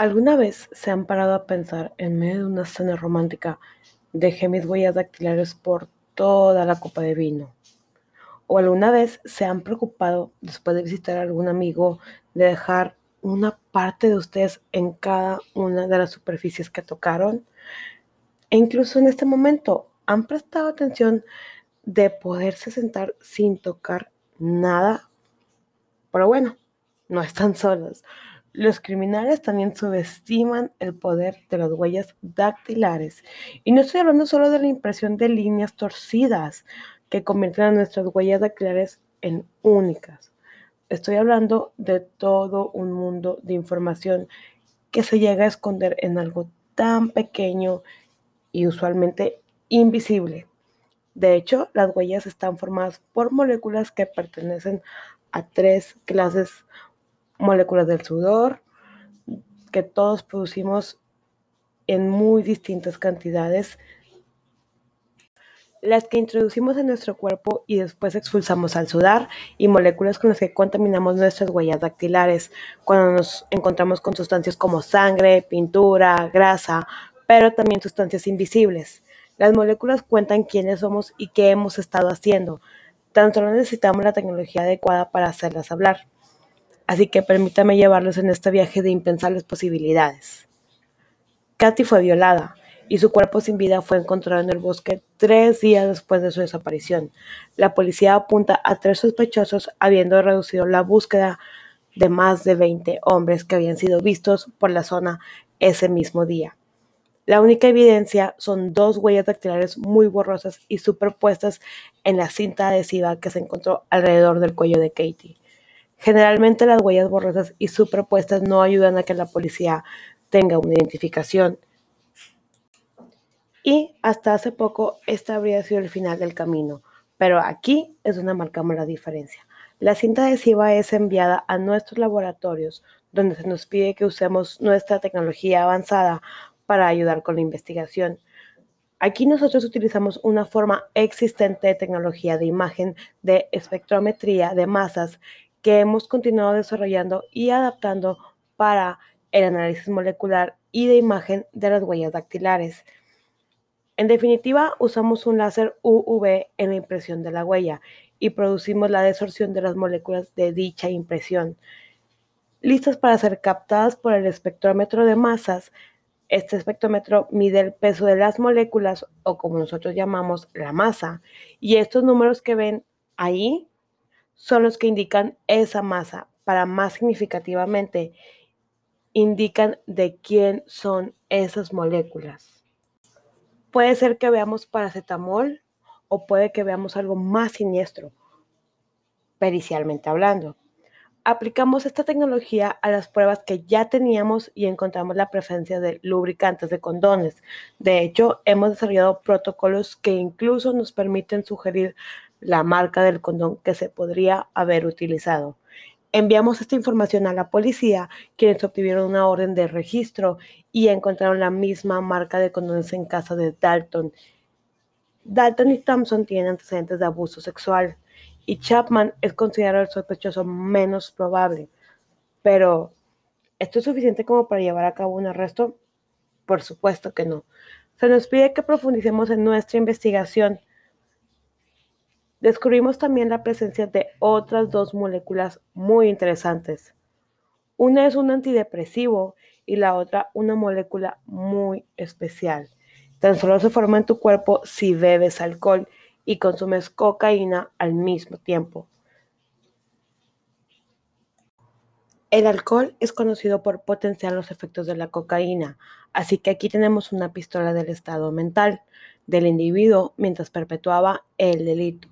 ¿Alguna vez se han parado a pensar en medio de una escena romántica, dejé mis huellas dactilares por toda la copa de vino? ¿O alguna vez se han preocupado después de visitar a algún amigo de dejar una parte de ustedes en cada una de las superficies que tocaron? E incluso en este momento, ¿han prestado atención de poderse sentar sin tocar nada? Pero bueno, no están solos. Los criminales también subestiman el poder de las huellas dactilares. Y no estoy hablando solo de la impresión de líneas torcidas que convierten a nuestras huellas dactilares en únicas. Estoy hablando de todo un mundo de información que se llega a esconder en algo tan pequeño y usualmente invisible. De hecho, las huellas están formadas por moléculas que pertenecen a tres clases moléculas del sudor que todos producimos en muy distintas cantidades, las que introducimos en nuestro cuerpo y después expulsamos al sudar y moléculas con las que contaminamos nuestras huellas dactilares cuando nos encontramos con sustancias como sangre, pintura, grasa, pero también sustancias invisibles. Las moléculas cuentan quiénes somos y qué hemos estado haciendo. Tan solo necesitamos la tecnología adecuada para hacerlas hablar así que permítame llevarlos en este viaje de impensables posibilidades. Katy fue violada y su cuerpo sin vida fue encontrado en el bosque tres días después de su desaparición. La policía apunta a tres sospechosos habiendo reducido la búsqueda de más de 20 hombres que habían sido vistos por la zona ese mismo día. La única evidencia son dos huellas dactilares muy borrosas y superpuestas en la cinta adhesiva que se encontró alrededor del cuello de Katie. Generalmente las huellas borrosas y superpuestas no ayudan a que la policía tenga una identificación. Y hasta hace poco esta habría sido el final del camino, pero aquí es donde marcamos la diferencia. La cinta adhesiva es enviada a nuestros laboratorios, donde se nos pide que usemos nuestra tecnología avanzada para ayudar con la investigación. Aquí nosotros utilizamos una forma existente de tecnología de imagen de espectrometría de masas que hemos continuado desarrollando y adaptando para el análisis molecular y de imagen de las huellas dactilares. En definitiva, usamos un láser UV en la impresión de la huella y producimos la desorción de las moléculas de dicha impresión. Listas para ser captadas por el espectrómetro de masas, este espectrómetro mide el peso de las moléculas o como nosotros llamamos la masa y estos números que ven ahí son los que indican esa masa. Para más significativamente, indican de quién son esas moléculas. Puede ser que veamos paracetamol o puede que veamos algo más siniestro, pericialmente hablando. Aplicamos esta tecnología a las pruebas que ya teníamos y encontramos la presencia de lubricantes de condones. De hecho, hemos desarrollado protocolos que incluso nos permiten sugerir la marca del condón que se podría haber utilizado. Enviamos esta información a la policía, quienes obtuvieron una orden de registro y encontraron la misma marca de condones en casa de Dalton. Dalton y Thompson tienen antecedentes de abuso sexual y Chapman es considerado el sospechoso menos probable. Pero, ¿esto es suficiente como para llevar a cabo un arresto? Por supuesto que no. Se nos pide que profundicemos en nuestra investigación Descubrimos también la presencia de otras dos moléculas muy interesantes. Una es un antidepresivo y la otra una molécula muy especial. Tan solo se forma en tu cuerpo si bebes alcohol y consumes cocaína al mismo tiempo. El alcohol es conocido por potenciar los efectos de la cocaína, así que aquí tenemos una pistola del estado mental del individuo mientras perpetuaba el delito.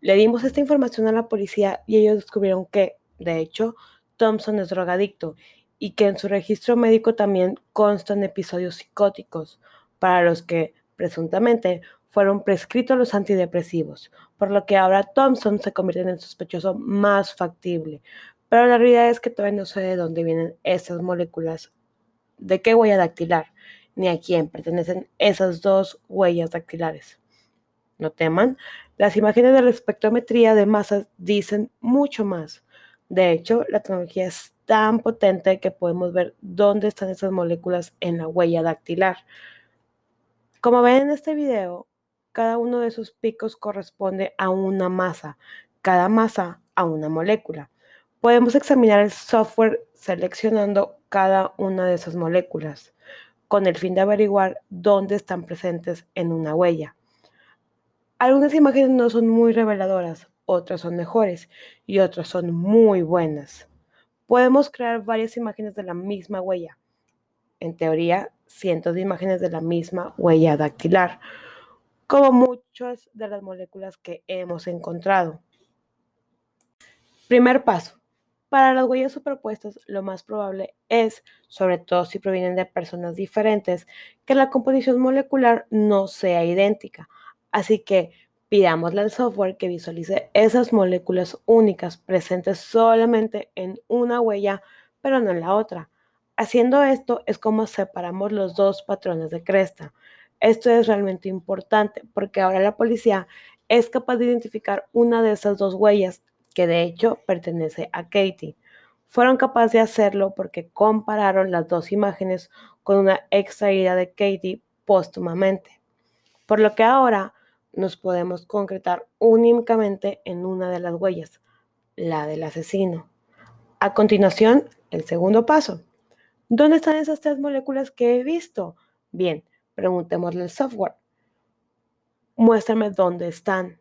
Le dimos esta información a la policía y ellos descubrieron que, de hecho, Thompson es drogadicto y que en su registro médico también constan episodios psicóticos para los que presuntamente fueron prescritos los antidepresivos, por lo que ahora Thompson se convierte en el sospechoso más factible. Pero la realidad es que todavía no sé de dónde vienen esas moléculas, de qué huella dactilar, ni a quién pertenecen esas dos huellas dactilares. No teman, las imágenes de la espectrometría de masas dicen mucho más. De hecho, la tecnología es tan potente que podemos ver dónde están esas moléculas en la huella dactilar. Como ven en este video, cada uno de esos picos corresponde a una masa, cada masa a una molécula. Podemos examinar el software seleccionando cada una de esas moléculas con el fin de averiguar dónde están presentes en una huella. Algunas imágenes no son muy reveladoras, otras son mejores y otras son muy buenas. Podemos crear varias imágenes de la misma huella. En teoría, cientos de imágenes de la misma huella dactilar, como muchas de las moléculas que hemos encontrado. Primer paso. Para las huellas superpuestas, lo más probable es, sobre todo si provienen de personas diferentes, que la composición molecular no sea idéntica. Así que pidámosle al software que visualice esas moléculas únicas presentes solamente en una huella, pero no en la otra. Haciendo esto es como separamos los dos patrones de cresta. Esto es realmente importante porque ahora la policía es capaz de identificar una de esas dos huellas que de hecho pertenece a Katie. Fueron capaces de hacerlo porque compararon las dos imágenes con una extraída de Katie póstumamente, por lo que ahora nos podemos concretar únicamente en una de las huellas, la del asesino. A continuación, el segundo paso. ¿Dónde están esas tres moléculas que he visto? Bien, preguntémosle al software. Muéstrame dónde están.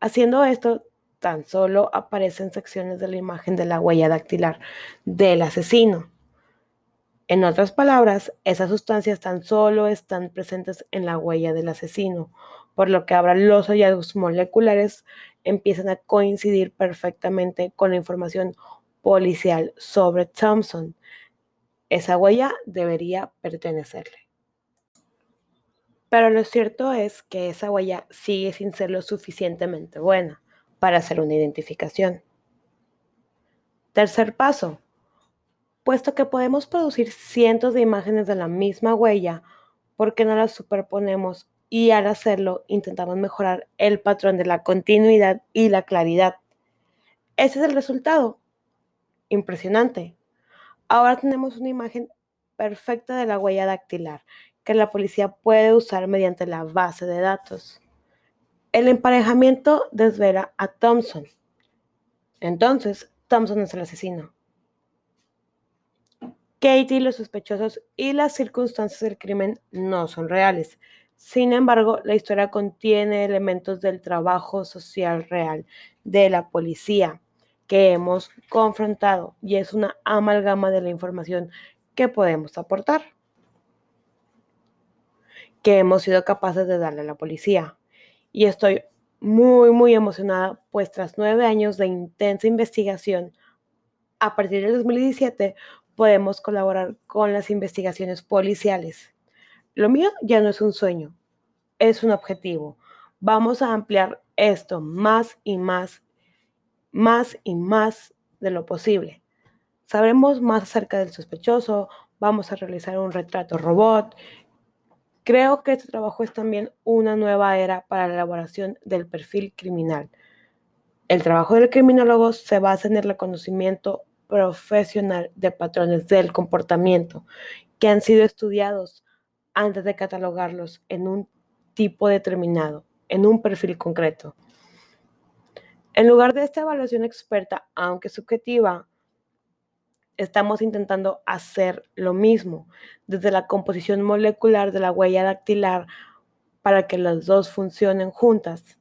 Haciendo esto, tan solo aparecen secciones de la imagen de la huella dactilar del asesino. En otras palabras, esas sustancias tan solo están presentes en la huella del asesino, por lo que ahora los hallazgos moleculares empiezan a coincidir perfectamente con la información policial sobre Thompson. Esa huella debería pertenecerle. Pero lo cierto es que esa huella sigue sin ser lo suficientemente buena para hacer una identificación. Tercer paso. Puesto que podemos producir cientos de imágenes de la misma huella, ¿por qué no las superponemos y al hacerlo intentamos mejorar el patrón de la continuidad y la claridad? Ese es el resultado. Impresionante. Ahora tenemos una imagen perfecta de la huella dactilar que la policía puede usar mediante la base de datos. El emparejamiento desvela a Thompson. Entonces, Thompson es el asesino. Katie, los sospechosos y las circunstancias del crimen no son reales. Sin embargo, la historia contiene elementos del trabajo social real de la policía que hemos confrontado y es una amalgama de la información que podemos aportar, que hemos sido capaces de darle a la policía y estoy muy, muy emocionada, pues tras nueve años de intensa investigación, a partir del 2017 podemos colaborar con las investigaciones policiales. Lo mío ya no es un sueño, es un objetivo. Vamos a ampliar esto más y más, más y más de lo posible. Sabremos más acerca del sospechoso, vamos a realizar un retrato robot Creo que este trabajo es también una nueva era para la elaboración del perfil criminal. El trabajo del criminólogo se basa en el reconocimiento profesional de patrones del comportamiento que han sido estudiados antes de catalogarlos en un tipo determinado, en un perfil concreto. En lugar de esta evaluación experta, aunque subjetiva, estamos intentando hacer lo mismo desde la composición molecular de la huella dactilar para que las dos funcionen juntas.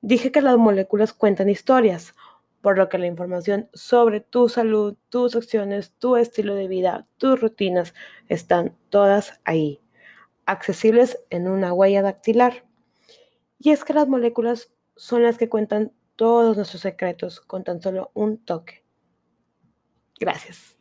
Dije que las moléculas cuentan historias, por lo que la información sobre tu salud, tus acciones, tu estilo de vida, tus rutinas están todas ahí, accesibles en una huella dactilar. Y es que las moléculas son las que cuentan todos nuestros secretos con tan solo un toque. Gracias.